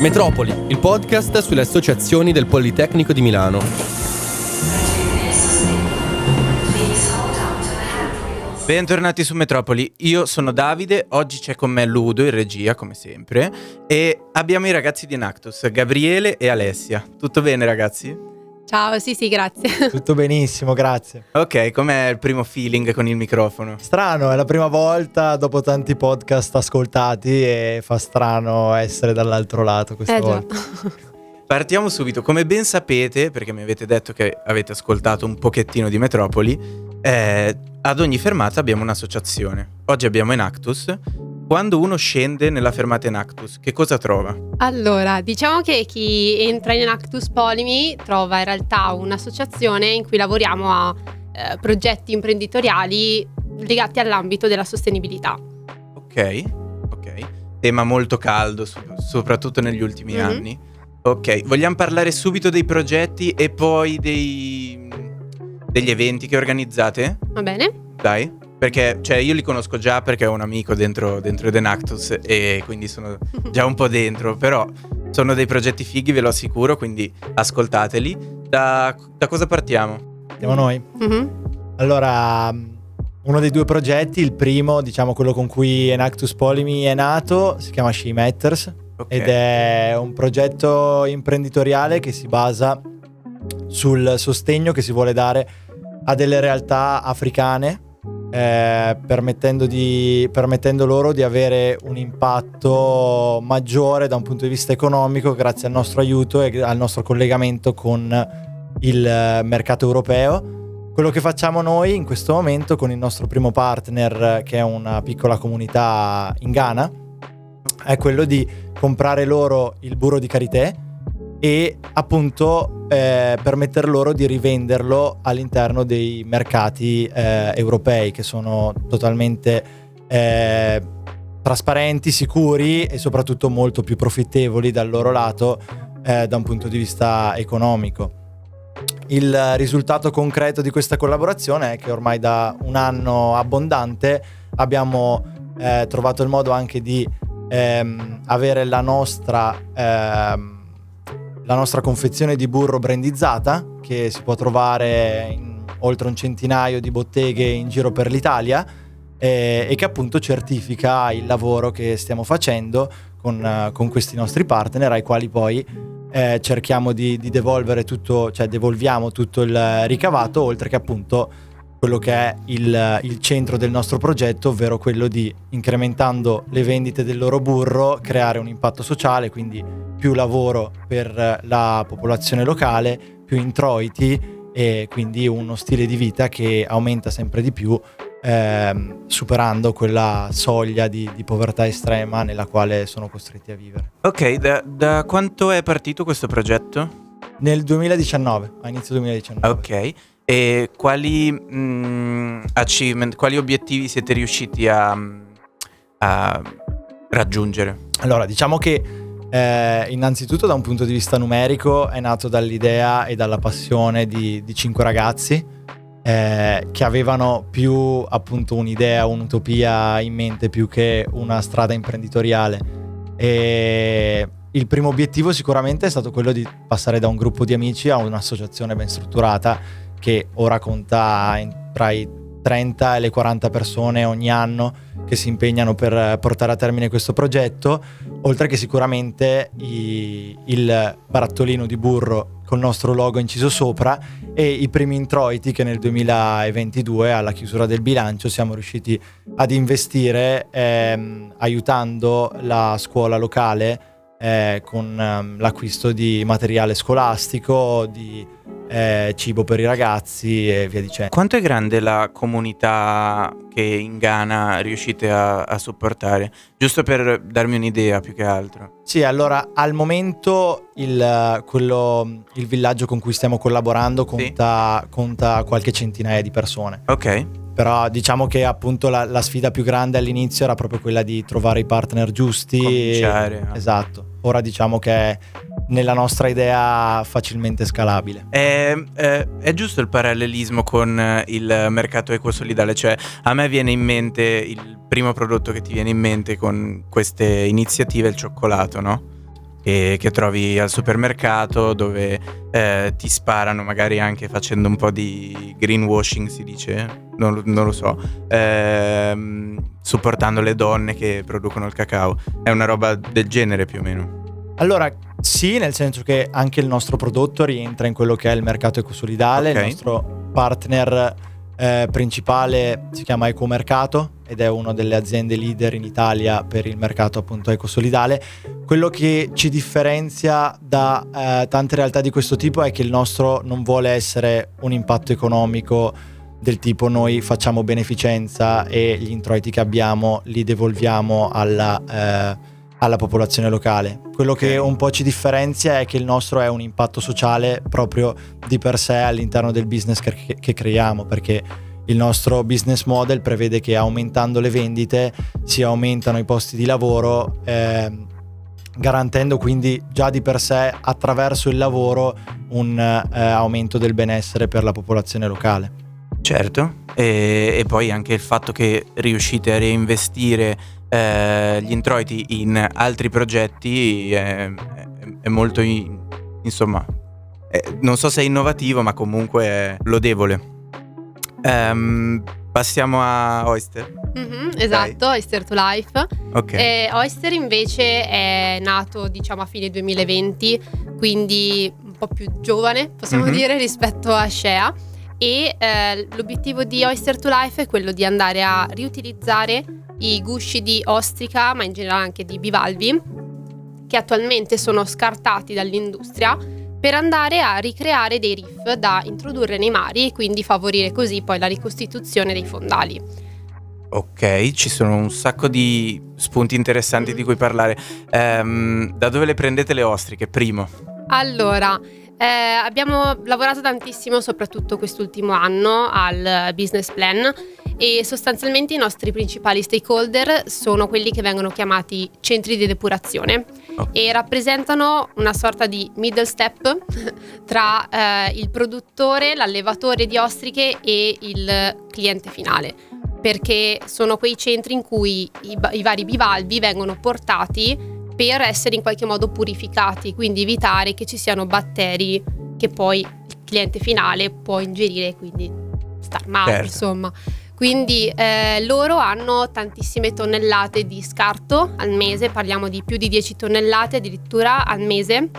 Metropoli, il podcast sulle associazioni del Politecnico di Milano. Bentornati su Metropoli, io sono Davide, oggi c'è con me Ludo in regia come sempre e abbiamo i ragazzi di Nactus, Gabriele e Alessia. Tutto bene ragazzi? Ciao, sì sì, grazie. Tutto benissimo, grazie. Ok, com'è il primo feeling con il microfono? Strano, è la prima volta dopo tanti podcast ascoltati e fa strano essere dall'altro lato questa Eh volta. Partiamo subito, come ben sapete, perché mi avete detto che avete ascoltato un pochettino di Metropoli, eh, ad ogni fermata abbiamo un'associazione. Oggi abbiamo Enactus. Quando uno scende nella fermata Enactus, che cosa trova? Allora, diciamo che chi entra in Actus Polimi trova in realtà un'associazione in cui lavoriamo a eh, progetti imprenditoriali legati all'ambito della sostenibilità. Ok, ok. Tema molto caldo, so- soprattutto negli ultimi Mhm. anni. Ok, vogliamo parlare subito dei progetti e poi dei, degli eventi che organizzate? Va bene? Dai. Perché, cioè, io li conosco già perché ho un amico dentro, dentro The Nactus e quindi sono già un po' dentro, però sono dei progetti fighi, ve lo assicuro, quindi ascoltateli. Da, da cosa partiamo? Andiamo noi. Mhm. Allora, mm, uno dei due progetti, il primo, diciamo quello con cui Enactus Polimi è nato, si chiama She Matters Ok. ed è un progetto imprenditoriale che si basa sul sostegno che si vuole dare a delle realtà africane eh, permettendo, di- permettendo loro di avere un impatto maggiore da un punto di vista economico grazie al nostro aiuto e al nostro collegamento con il mercato europeo. Quello che facciamo noi in questo momento con il nostro primo partner, che è una piccola comunità in Ghana, è quello di comprare loro il burro di karité e appunto eh, permettere loro di rivenderlo all'interno dei mercati eh, europei che sono totalmente eh, trasparenti, sicuri e soprattutto molto più profittevoli dal loro lato eh, da un punto di vista economico. Il risultato concreto di questa collaborazione è che ormai da un anno abbondante abbiamo eh, trovato il modo anche di ehm, avere la nostra, ehm, la nostra confezione di burro brandizzata che si può trovare in oltre un centinaio di botteghe in giro per l'Italia eh, e che appunto certifica il lavoro che stiamo facendo con, eh, con questi nostri partner ai quali poi eh, cerchiamo di, di devolvere tutto, cioè devolviamo tutto il ricavato, oltre che appunto quello che è il, il centro del nostro progetto, ovvero quello di incrementando le vendite del loro burro, creare un impatto sociale, quindi più lavoro per la popolazione locale, più introiti e quindi uno stile di vita che aumenta sempre di più ehm, superando quella soglia di, di povertà estrema nella quale sono costretti a vivere. Ok, da, da quanto è partito questo progetto? Nel 2019, a inizio 2019. Ok, e quali mm, achievement, quali obiettivi siete riusciti a, a raggiungere? Allora, diciamo che eh, innanzitutto da un punto di vista numerico è nato dall'idea e dalla passione di, di cinque ragazzi eh, che avevano più appunto un'idea, un'utopia in mente più che una strada imprenditoriale. E il primo obiettivo sicuramente è stato quello di passare da un gruppo di amici a un'associazione ben strutturata che ora conta tra i 30 e le 40 persone ogni anno che si impegnano per portare a termine questo progetto, oltre che sicuramente i- il barattolino di burro col nostro logo inciso sopra e i primi introiti che nel 2022 alla chiusura del bilancio siamo riusciti ad investire ehm, aiutando la scuola locale eh, con ehm, l'acquisto di materiale scolastico, di eh, cibo per i ragazzi e via dicendo. Quanto è grande la comunità che in Ghana riuscite a, a supportare? Giusto per darmi un'idea più che altro. Sì, allora al momento il, quello- il villaggio con cui stiamo collaborando conta, conta qualche centinaia di persone. Ok, Però diciamo che appunto la, la sfida più grande all'inizio era proprio quella di trovare i partner giusti. Cominciare. Esatto. Ora diciamo che nella nostra idea facilmente scalabile. È, è, è, giusto il parallelismo con eh, il mercato ecosolidale, cioè a me viene in mente il primo prodotto che ti viene in mente con queste iniziative, il cioccolato, no? Che, che trovi al supermercato dove eh, ti sparano magari anche facendo un po' di greenwashing si dice, non, non lo so, ehm, supportando le donne che producono il cacao. È una roba del genere più o meno. Allora, sì, nel senso che anche il nostro prodotto rientra in quello che è il mercato ecosolidale. Okay. Il nostro partner eh, principale si chiama Ecomercato ed è una delle aziende leader in Italia per il mercato appunto ecosolidale. Quello che ci differenzia da eh, tante realtà di questo tipo è che il nostro non vuole essere un impatto economico del tipo noi facciamo beneficenza e gli introiti che abbiamo li devolviamo alla... Eh, alla popolazione locale. Quello che un po' ci differenzia è che il nostro è un impatto sociale proprio di per sé all'interno del business che, che creiamo, perché il nostro business model prevede che aumentando le vendite si aumentano i posti di lavoro, eh, garantendo quindi già di per sé attraverso il lavoro un eh, aumento del benessere per la popolazione locale. Certo, e, e poi anche il fatto che riuscite a reinvestire eh, gli introiti in altri progetti è, è, è molto, in, insomma, è, non so se è innovativo, ma comunque è lodevole. Um, passiamo a Oyster. Mm-hmm, esatto, Dai. Oyster to Life. Okay. E Oyster invece è nato diciamo a fine 2020, quindi un po' più giovane, possiamo mm-hmm. dire, rispetto a Shea. E eh, l'obiettivo di Oyster to Life è quello di andare a riutilizzare i gusci di ostrica, ma in generale anche di bivalvi, che attualmente sono scartati dall'industria per andare a ricreare dei riff da introdurre nei mari e quindi favorire così poi la ricostituzione dei fondali. Ok, ci sono un sacco di spunti interessanti di cui parlare. Ehm, da dove le prendete le ostriche? Primo. Allora, eh, abbiamo lavorato tantissimo, soprattutto quest'ultimo anno, al business plan e sostanzialmente i nostri principali stakeholder sono quelli che vengono chiamati centri di depurazione oh. e rappresentano una sorta di middle step tra eh, il produttore, l'allevatore di ostriche e il cliente finale perché sono quei centri in cui i, i vari bivalvi vengono portati per essere in qualche modo purificati, quindi evitare che ci siano batteri che poi il cliente finale può ingerire e quindi star male, certo. insomma. Quindi eh, loro hanno tantissime tonnellate di scarto al mese, parliamo di più di 10 tonnellate addirittura al mese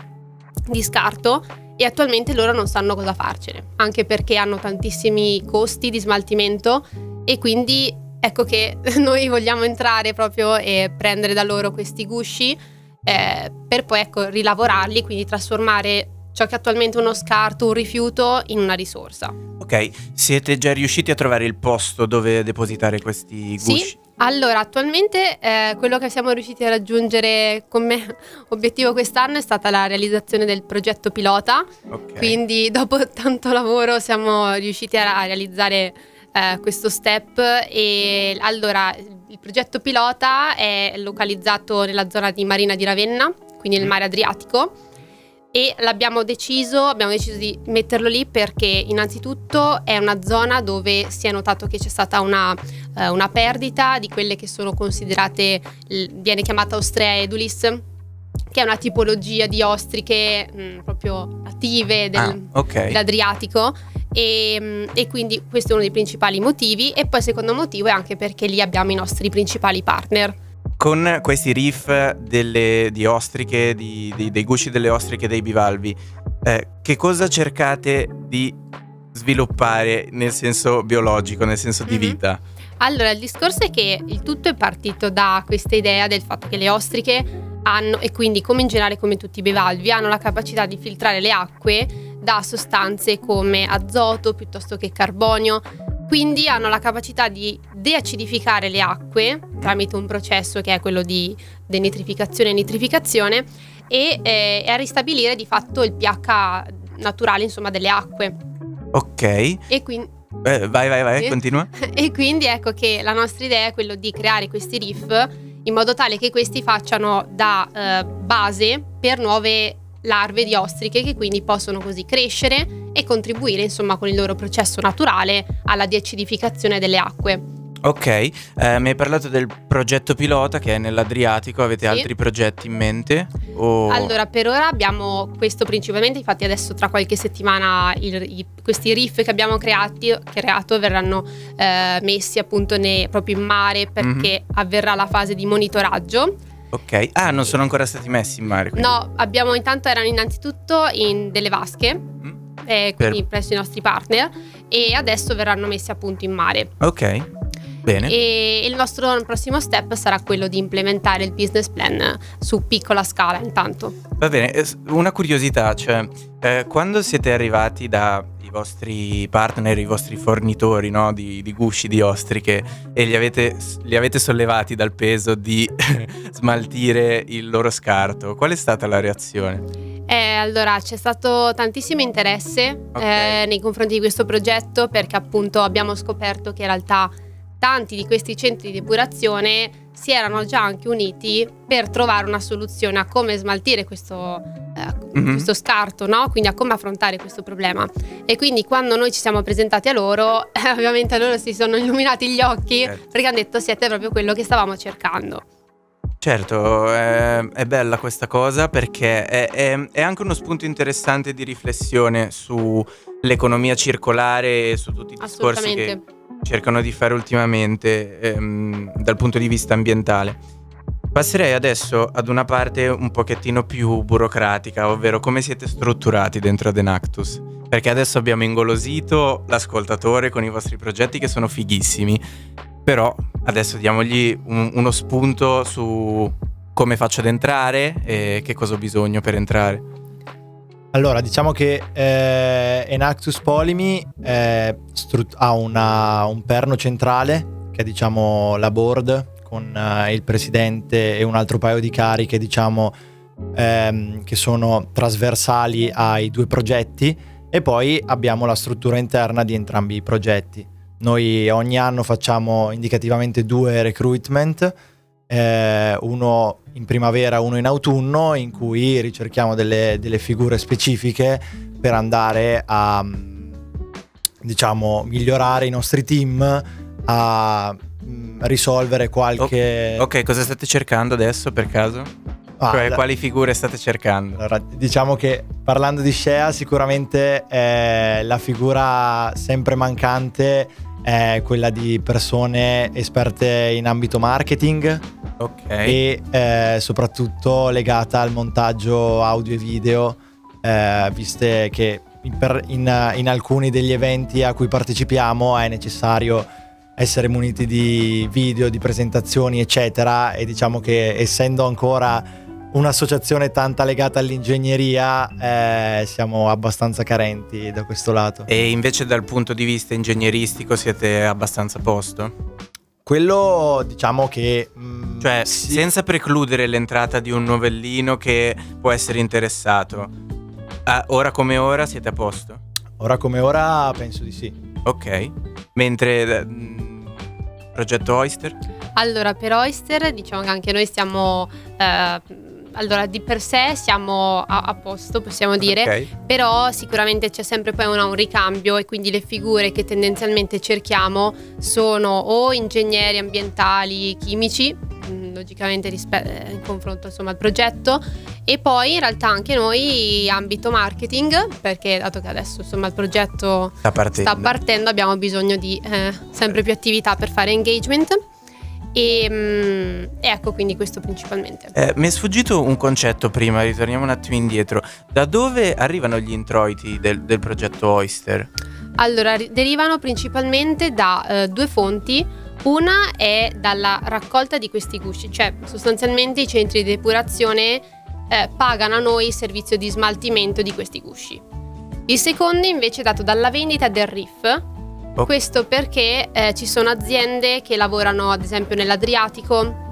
di scarto e attualmente loro non sanno cosa farcene, anche perché hanno tantissimi costi di smaltimento e quindi ecco che noi vogliamo entrare proprio e prendere da loro questi gusci eh, per poi ecco, rilavorarli, quindi trasformare ciò che è attualmente uno scarto, un rifiuto, in una risorsa. Ok, siete già riusciti a trovare il posto dove depositare questi gusci? Sì, allora attualmente eh, quello che siamo riusciti a raggiungere come obiettivo quest'anno è stata la realizzazione del progetto pilota, okay. quindi dopo tanto lavoro siamo riusciti a realizzare eh, questo step e allora il progetto pilota è localizzato nella zona di Marina di Ravenna, quindi nel mm. mare Adriatico e l'abbiamo deciso, abbiamo deciso di metterlo lì perché innanzitutto è una zona dove si è notato che c'è stata una, uh, una perdita di quelle che sono considerate, viene chiamata Ostrea edulis, che è una tipologia di ostriche mh, mm, proprio native del, ah, okay. dell'Adriatico e, mm, e, quindi questo è uno dei principali motivi e poi il secondo motivo è anche perché lì abbiamo i nostri principali partner con questi riff delle, di ostriche, di, di, dei gusci delle ostriche dei bivalvi, eh, che cosa cercate di sviluppare nel senso biologico, nel senso di mm-hmm. vita? Allora, il discorso è che il tutto è partito da questa idea del fatto che le ostriche hanno, e quindi come in generale come tutti i bivalvi, hanno la capacità di filtrare le acque da sostanze come azoto piuttosto che carbonio quindi hanno la capacità di deacidificare le acque tramite un processo che è quello di denitrificazione e nitrificazione e, eh, e a ristabilire di fatto il pH naturale insomma, delle acque. Ok. E quindi eh, vai, vai, vai, e, continua. E quindi ecco che la nostra idea è quello di creare questi riff in modo tale che questi facciano da eh, base per nuove larve di ostriche che quindi possono così crescere e contribuire insomma con il loro processo naturale alla deacidificazione delle acque. Ok, eh, mi hai parlato del progetto pilota che è nell'Adriatico, avete Sì. altri progetti in mente? O- Allora, per ora abbiamo questo principalmente, infatti adesso tra qualche settimana il- i- questi riff che abbiamo creati, creato verranno eh, messi appunto ne- proprio in mare perché Mhm. avverrà la fase di monitoraggio. Ok, ah, non sono ancora stati messi in mare. quindi- No, abbiamo intanto erano innanzitutto in delle vasche, Mm, eh, quindi Per- presso i nostri partner, e adesso verranno messi appunto in mare. Ok, bene. E il nostro prossimo step sarà quello di implementare il business plan su piccola scala intanto. Va bene, eh, una curiosità, cioè, eh, quando siete arrivati dai vostri partner, i vostri fornitori no, di, di gusci, di ostriche, e li avete, li avete sollevati dal peso di smaltire il loro scarto, qual è stata la reazione? Eh, allora c'è stato tantissimo interesse Ok. eh, nei confronti di questo progetto perché appunto abbiamo scoperto che in realtà tanti di questi centri di depurazione si erano già anche uniti per trovare una soluzione a come smaltire questo, eh, Mhm. questo scarto, no? quindi a come affrontare questo problema. E quindi quando noi ci siamo presentati a loro, eh, ovviamente loro si sono illuminati gli occhi Certo. perché hanno detto siete proprio quello che stavamo cercando. Certo, è, è bella questa cosa perché è, è- è anche uno spunto interessante di riflessione sull'economia circolare e su tutti i discorsi che cercano di fare ultimamente ehm, dal punto di vista ambientale. Passerei adesso ad una parte un pochettino più burocratica, ovvero come siete strutturati dentro ad Enactus. Perché adesso abbiamo ingolosito l'ascoltatore con i vostri progetti che sono fighissimi, però adesso diamogli un- uno spunto su come faccio ad entrare e che cosa ho bisogno per entrare. Allora, diciamo che eh, Enactus Polymi eh, stru- ha una- un perno centrale, che è diciamo la board, con eh, il presidente e un altro paio di cariche, diciamo, ehm, che sono trasversali ai due progetti, e poi abbiamo la struttura interna di entrambi i progetti. Noi ogni anno facciamo indicativamente due recruitment, eh, uno in primavera, uno in autunno, in cui ricerchiamo delle, delle figure specifiche per andare a mm, diciamo migliorare i nostri team, a mm, risolvere qualche Ok, cosa state cercando adesso per caso? Ah, cioè, la- quali figure state cercando? allora, diciamo che parlando di Shea, sicuramente eh, la figura sempre mancante è quella di persone esperte in ambito marketing Ok. e eh, soprattutto legata al montaggio audio e video, eh, viste che in, per- in- in alcuni degli eventi a cui partecipiamo è necessario essere muniti di video, di presentazioni, eccetera, e diciamo che essendo ancora un'associazione tanta legata all'ingegneria, eh, siamo abbastanza carenti da questo lato. E invece dal punto di vista ingegneristico siete abbastanza a posto? Quello diciamo che... mm, Cioè, sì. senza precludere l'entrata di un novellino che può essere interessato. Ah, ora come ora siete a posto? ora come ora penso di sì. Ok. Mentre... mm, progetto Oyster? Allora, per Oyster diciamo che anche noi stiamo... eh, allora, di per sé siamo a, a posto, possiamo dire, Ok. però sicuramente c'è sempre poi una- un ricambio e quindi le figure che tendenzialmente cerchiamo sono o ingegneri ambientali, chimici, mh, logicamente rispe- eh, in confronto insomma al progetto, e poi in realtà anche noi ambito marketing, perché dato che adesso insomma il progetto Sta partendo. sta partendo, abbiamo bisogno di eh, sempre più attività per fare engagement. E, mm, e ecco quindi questo principalmente. Eh, mi è sfuggito un concetto prima, ritorniamo un attimo indietro. Da dove arrivano gli introiti del, del progetto Oyster? Allora, ri- derivano principalmente da eh, due fonti. Una è dalla raccolta di questi gusci, cioè sostanzialmente i centri di depurazione eh, pagano a noi il servizio di smaltimento di questi gusci. Il secondo invece è dato dalla vendita del RIF. Ok. Questo perché eh, ci sono aziende che lavorano ad esempio nell'Adriatico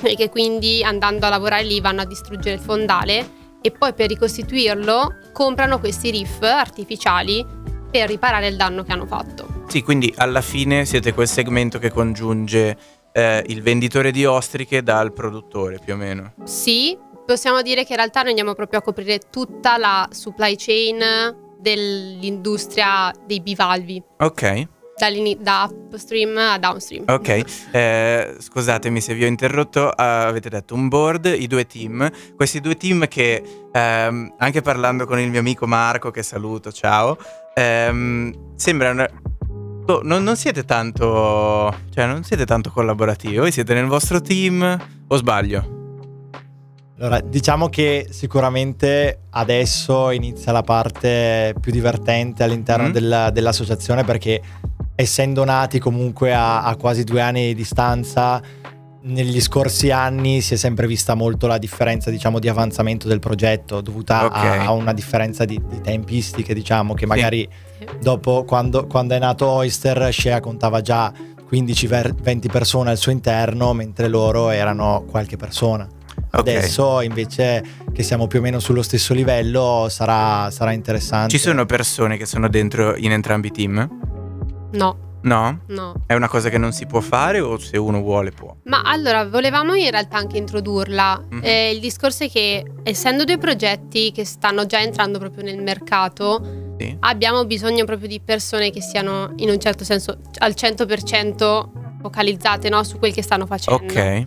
e che quindi andando a lavorare lì vanno a distruggere il fondale e poi per ricostituirlo comprano questi riff artificiali per riparare il danno che hanno fatto. Sì, quindi alla fine siete quel segmento che congiunge eh, il venditore di ostriche dal produttore, più o meno. Sì, possiamo dire che in realtà noi andiamo proprio a coprire tutta la supply chain dell'industria dei bivalvi, Ok, da upstream a downstream. ok. Eh, scusatemi se vi ho interrotto, eh, avete detto un board, i due team. Questi due team che, ehm, anche parlando con il mio amico Marco, che saluto, ciao, ehm, sembrano... boh, non, non siete tanto... Cioè, non siete tanto collaborativi. Voi siete nel vostro team o sbaglio? Allora, diciamo che sicuramente adesso inizia la parte più divertente all'interno Mm. della- dell'associazione perché essendo nati comunque a, a quasi due anni di distanza, negli scorsi anni si è sempre vista molto la differenza diciamo di avanzamento del progetto dovuta Ok. a, a una differenza di, di tempistiche diciamo che Sì. magari dopo quando, quando è nato Oyster Shea contava già 15-20 persone al suo interno mentre loro erano qualche persona Ok. Adesso invece che siamo più o meno sullo stesso livello sarà, sarà interessante. Ci sono persone che sono dentro in entrambi i team? No, No? no. È una cosa che non si può fare o se uno vuole può? Ma allora, volevamo in realtà anche introdurla. Mhm. Eh, il discorso è che, essendo due progetti che stanno già entrando proprio nel mercato, Sì. abbiamo bisogno proprio di persone che siano in un certo senso al 100% focalizzate no, su quel che stanno facendo. Ok.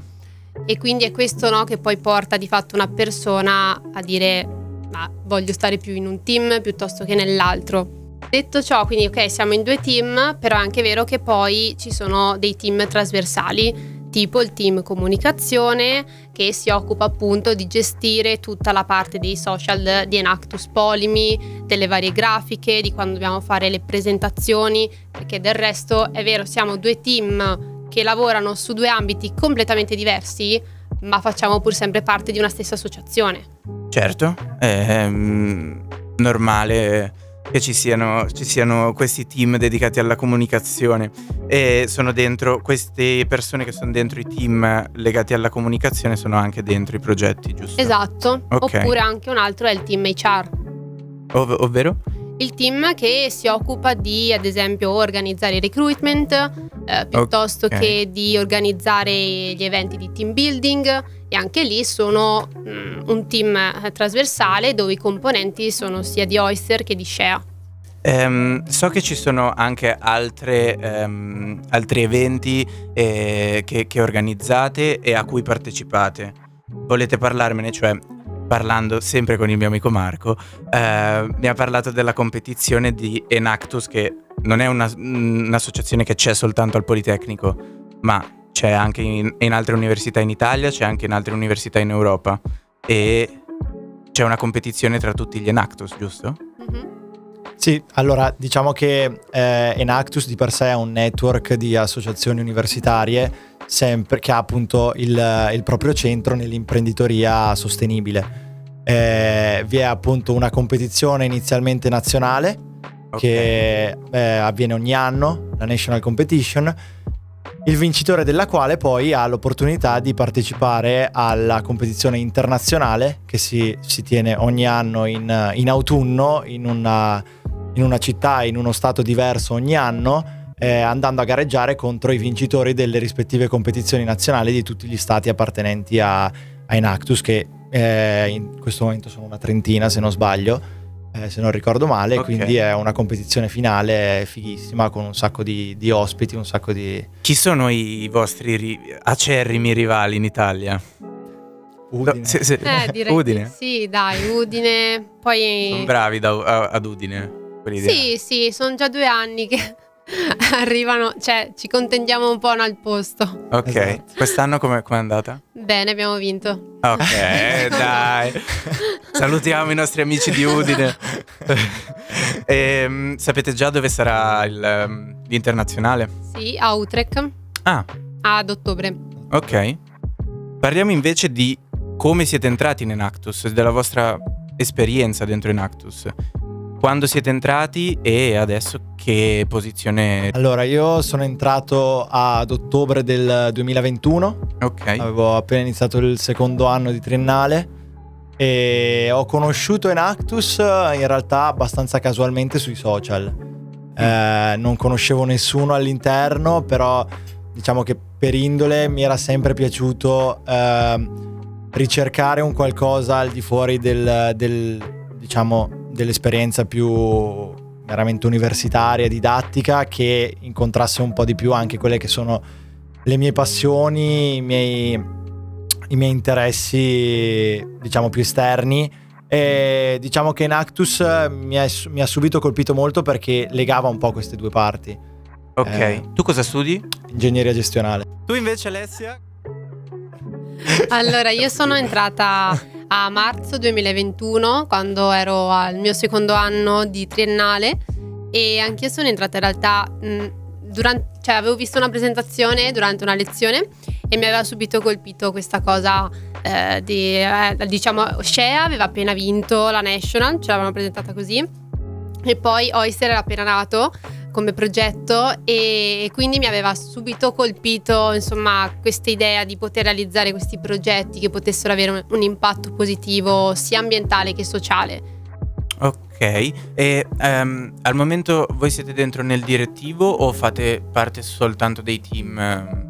E quindi è questo no, che poi porta di fatto una persona a dire ma voglio stare più in un team piuttosto che nell'altro. Detto ciò, quindi ok, siamo in due team, però è anche vero che poi ci sono dei team trasversali, tipo il team comunicazione che si occupa appunto di gestire tutta la parte dei social di Enactus Polimi, delle varie grafiche, di quando dobbiamo fare le presentazioni, perché del resto è vero, siamo due team che lavorano su due ambiti completamente diversi, ma facciamo pur sempre parte di una stessa associazione. Certo, è mm, normale che ci siano, ci siano questi team dedicati alla comunicazione e sono dentro, queste persone che sono dentro i team legati alla comunicazione sono anche dentro i progetti, giusto? Esatto. Ok. Oppure anche un altro è il team HR. Ov- ovvero? Il team che si occupa di, ad esempio, organizzare il recruitment, eh, piuttosto Ok. che di organizzare gli eventi di team building e anche lì sono mm, un team eh, trasversale dove i componenti sono sia di Oyster che di Shea. Ehm, so che ci sono anche altre, ehm, altri eventi eh, che, che organizzate e a cui partecipate. Volete parlarmene? Cioè, parlando sempre con il mio amico Marco, eh, mi ha parlato della competizione di Enactus, che non è una- un'associazione che c'è soltanto al Politecnico, ma c'è anche in, in altre università in Italia, c'è anche in altre università in Europa. E c'è una competizione tra tutti gli Enactus, giusto? Mhm. Sì, allora diciamo che eh, Enactus di per sé è un network di associazioni universitarie sempre, che ha appunto il, il proprio centro nell'imprenditoria sostenibile. Eh, vi è appunto una competizione inizialmente nazionale Ok. che eh, avviene ogni anno, la National Competition, il vincitore della quale poi ha l'opportunità di partecipare alla competizione internazionale che si, si tiene ogni anno in, in autunno in una, in una città, in uno stato diverso ogni anno, eh, andando a gareggiare contro i vincitori delle rispettive competizioni nazionali di tutti gli stati appartenenti a, a Enactus, che eh, in questo momento sono una trentina se non sbaglio eh, se non ricordo male, Ok. quindi è una competizione finale fighissima con un sacco di, di ospiti, un sacco di... Chi sono i vostri ri- acerrimi rivali in Italia? Udine. No, se- se- Eh, direi Udine? di sì, dai, Udine. Poi... Sono bravi da- a- ad Udine. Sì, sì, sono già due anni che arrivano, cioè ci contendiamo un po' al posto. Ok, Esatto. quest'anno come è andata? Bene, abbiamo vinto. Ok, dai. Salutiamo i nostri amici di Udine. Ehm, sapete già dove sarà il, ehm, l'internazionale? Sì, a Utrecht Ah, ad ottobre. ok. Parliamo invece di come siete entrati in Enactus, della vostra esperienza dentro Enactus. Quando siete entrati e adesso che posizione... Allora, io sono entrato ad ottobre del 2021, Ok. avevo appena iniziato il secondo anno di triennale e ho conosciuto Enactus eh, in realtà abbastanza casualmente sui social. Eh, non conoscevo nessuno all'interno, però diciamo che per indole mi era sempre piaciuto ehm, ricercare un qualcosa al di fuori del, del, diciamo, dell'esperienza più veramente universitaria, didattica, che incontrasse un po' di più anche quelle che sono le mie passioni, i miei, i miei interessi, diciamo, più esterni. E diciamo che Nactus mi, è, mi ha subito colpito molto perché legava un po' queste due parti. Ok, Eh. tu cosa studi? Ingegneria gestionale. Tu invece Alessia? Allora, io sono entrata a marzo 2021 quando ero al mio secondo anno di triennale e anch'io sono entrata in realtà mh, durante, cioè avevo visto una presentazione durante una lezione e mi aveva subito colpito questa cosa eh, di, eh, diciamo, Shea aveva appena vinto la National, ce l'avevano presentata così e poi Oyster era appena nato come progetto e quindi mi aveva subito colpito insomma questa idea di poter realizzare questi progetti che potessero avere un, un impatto positivo sia ambientale che sociale. Ok, e ehm, al momento voi siete dentro nel direttivo o fate parte soltanto dei team ehm,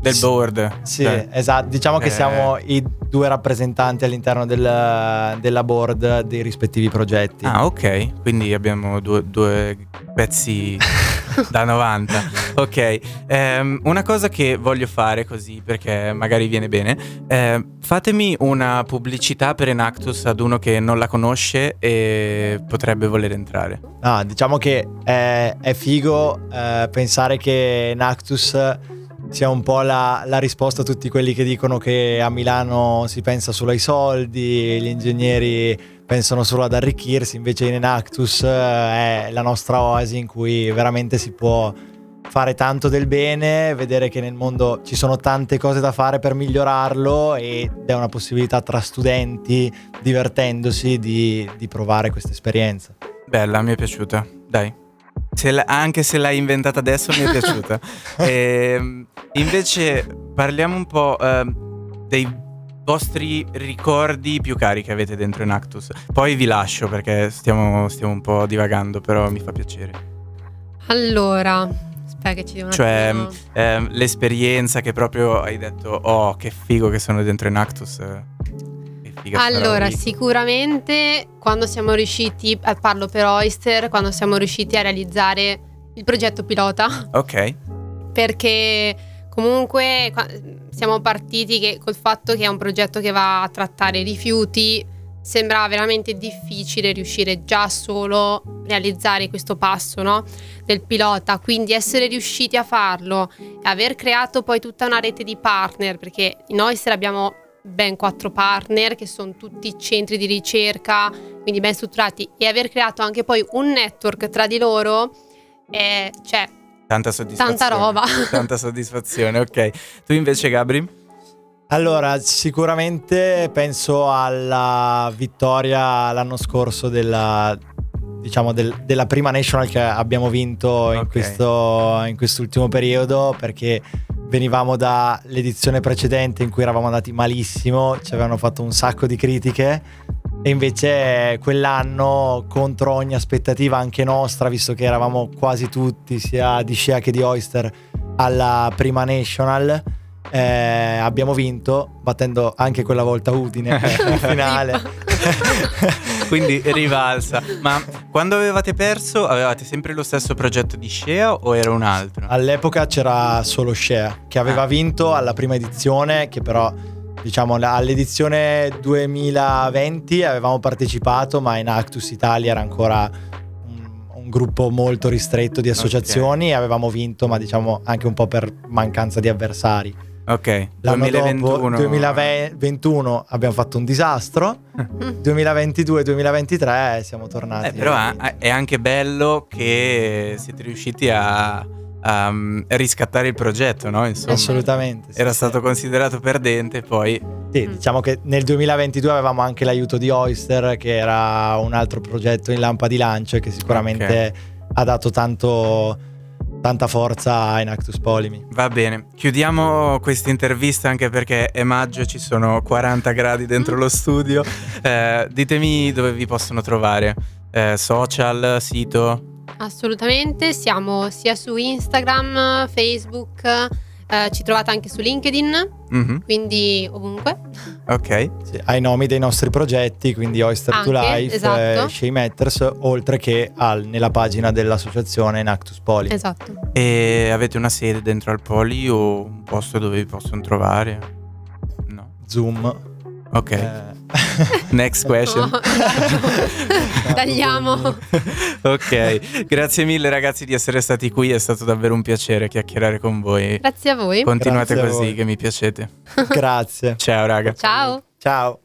del board? Sì, Cioè, esatto. Diciamo che Eh. siamo i due rappresentanti all'interno del- della board dei rispettivi progetti. Ah, ok, quindi abbiamo due, due pezzi da 90. Ok, ehm, una cosa che voglio fare così perché magari viene bene, eh, fatemi una pubblicità per Enactus ad uno che non la conosce e potrebbe voler entrare. No, diciamo che è, è figo eh, pensare che Nactus sia un po' la, la risposta a tutti quelli che dicono che a Milano si pensa solo ai soldi, gli ingegneri pensano solo ad arricchirsi, invece in Enactus eh, è la nostra oasi in cui veramente si può fare tanto del bene, vedere che nel mondo ci sono tante cose da fare per migliorarlo ed è una possibilità tra studenti, divertendosi, di, di provare questa esperienza. Bella, mi è piaciuta, dai. Anche se l'hai inventata adesso mi è piaciuta. Ehm, invece parliamo un po' ehm, dei vostri ricordi più cari che avete dentro Enactus. Poi vi lascio perché stiamo, stiamo un po' divagando, però mi fa piacere. Allora, aspetta che ci devo Cioè, ehm, l'esperienza che proprio hai detto, oh, che figo che sono dentro Enactus. eh, Roba Allora, lì." sicuramente quando siamo riusciti, eh, parlo per Oyster, quando siamo riusciti a realizzare il progetto pilota, Ok, perché comunque siamo partiti che, col fatto che è un progetto che va a trattare rifiuti, sembrava veramente difficile riuscire già solo a realizzare questo passo no? del pilota, quindi essere riusciti a farlo e aver creato poi tutta una rete di partner, perché in Oyster abbiamo ben quattro partner che sono tutti centri di ricerca, quindi ben strutturati, e aver creato anche poi un network tra di loro, è, cioè, tanta soddisfazione. Tanta roba. Tanta soddisfazione, ok. Tu invece Gabri? Allora, sicuramente penso alla vittoria l'anno scorso della, diciamo, del- della prima national che abbiamo vinto in, Ok. questo, in quest'ultimo periodo perché venivamo dall'edizione precedente in cui eravamo andati malissimo, ci avevano fatto un sacco di critiche e invece quell'anno contro ogni aspettativa anche nostra, visto che eravamo quasi tutti sia di Shea che di Oyster alla prima national eh, abbiamo vinto battendo anche quella volta Udine in finale. Quindi rivalsa. Ma quando avevate perso, avevate sempre lo stesso progetto di Shea o era un altro? All'epoca c'era solo Shea che aveva Ah. vinto alla prima edizione, che però diciamo all'edizione 2020 avevamo partecipato, ma in Actus Italia era ancora gruppo molto ristretto di associazioni e avevamo vinto, ma diciamo anche un po' per mancanza di avversari. Ok, L'anno 2021. dopo, 2021, abbiamo fatto un disastro. 2022-2023 siamo tornati. Eh, però è è anche bello che siete riusciti a, a, um, riscattare il progetto, no? Insomma, Assolutamente. sì, era sì. stato considerato perdente, poi Sì, diciamo che nel 2022 avevamo anche l'aiuto di Oyster, che era un altro progetto in lampa di lancio e che sicuramente ha dato tanto, tanta forza in Actus Polimi. va bene. Chiudiamo questa intervista anche perché è maggio e ci sono 40 gradi dentro lo studio. Eh, ditemi dove vi possono trovare. Eh, social, sito. Assolutamente, siamo sia su Instagram, Facebook, Eh, ci trovate anche su LinkedIn, Mhm, quindi ovunque. Ok. Sì, ai nomi dei nostri progetti, quindi Oyster to Anche, Life, esatto. eh, Shea Matters, oltre che al- nella pagina dell'associazione Nactus Poli. Esatto. E avete una sede dentro al Poli o un posto dove vi possono trovare? No. Zoom. Ok. eh, Next question. No, Tagliamo. ok, grazie mille ragazzi di essere stati qui, è stato davvero un piacere chiacchierare con voi. Grazie a voi. Continuate Grazie così voi. che mi piacete. Grazie. Ciao raga. Ciao. Ciao.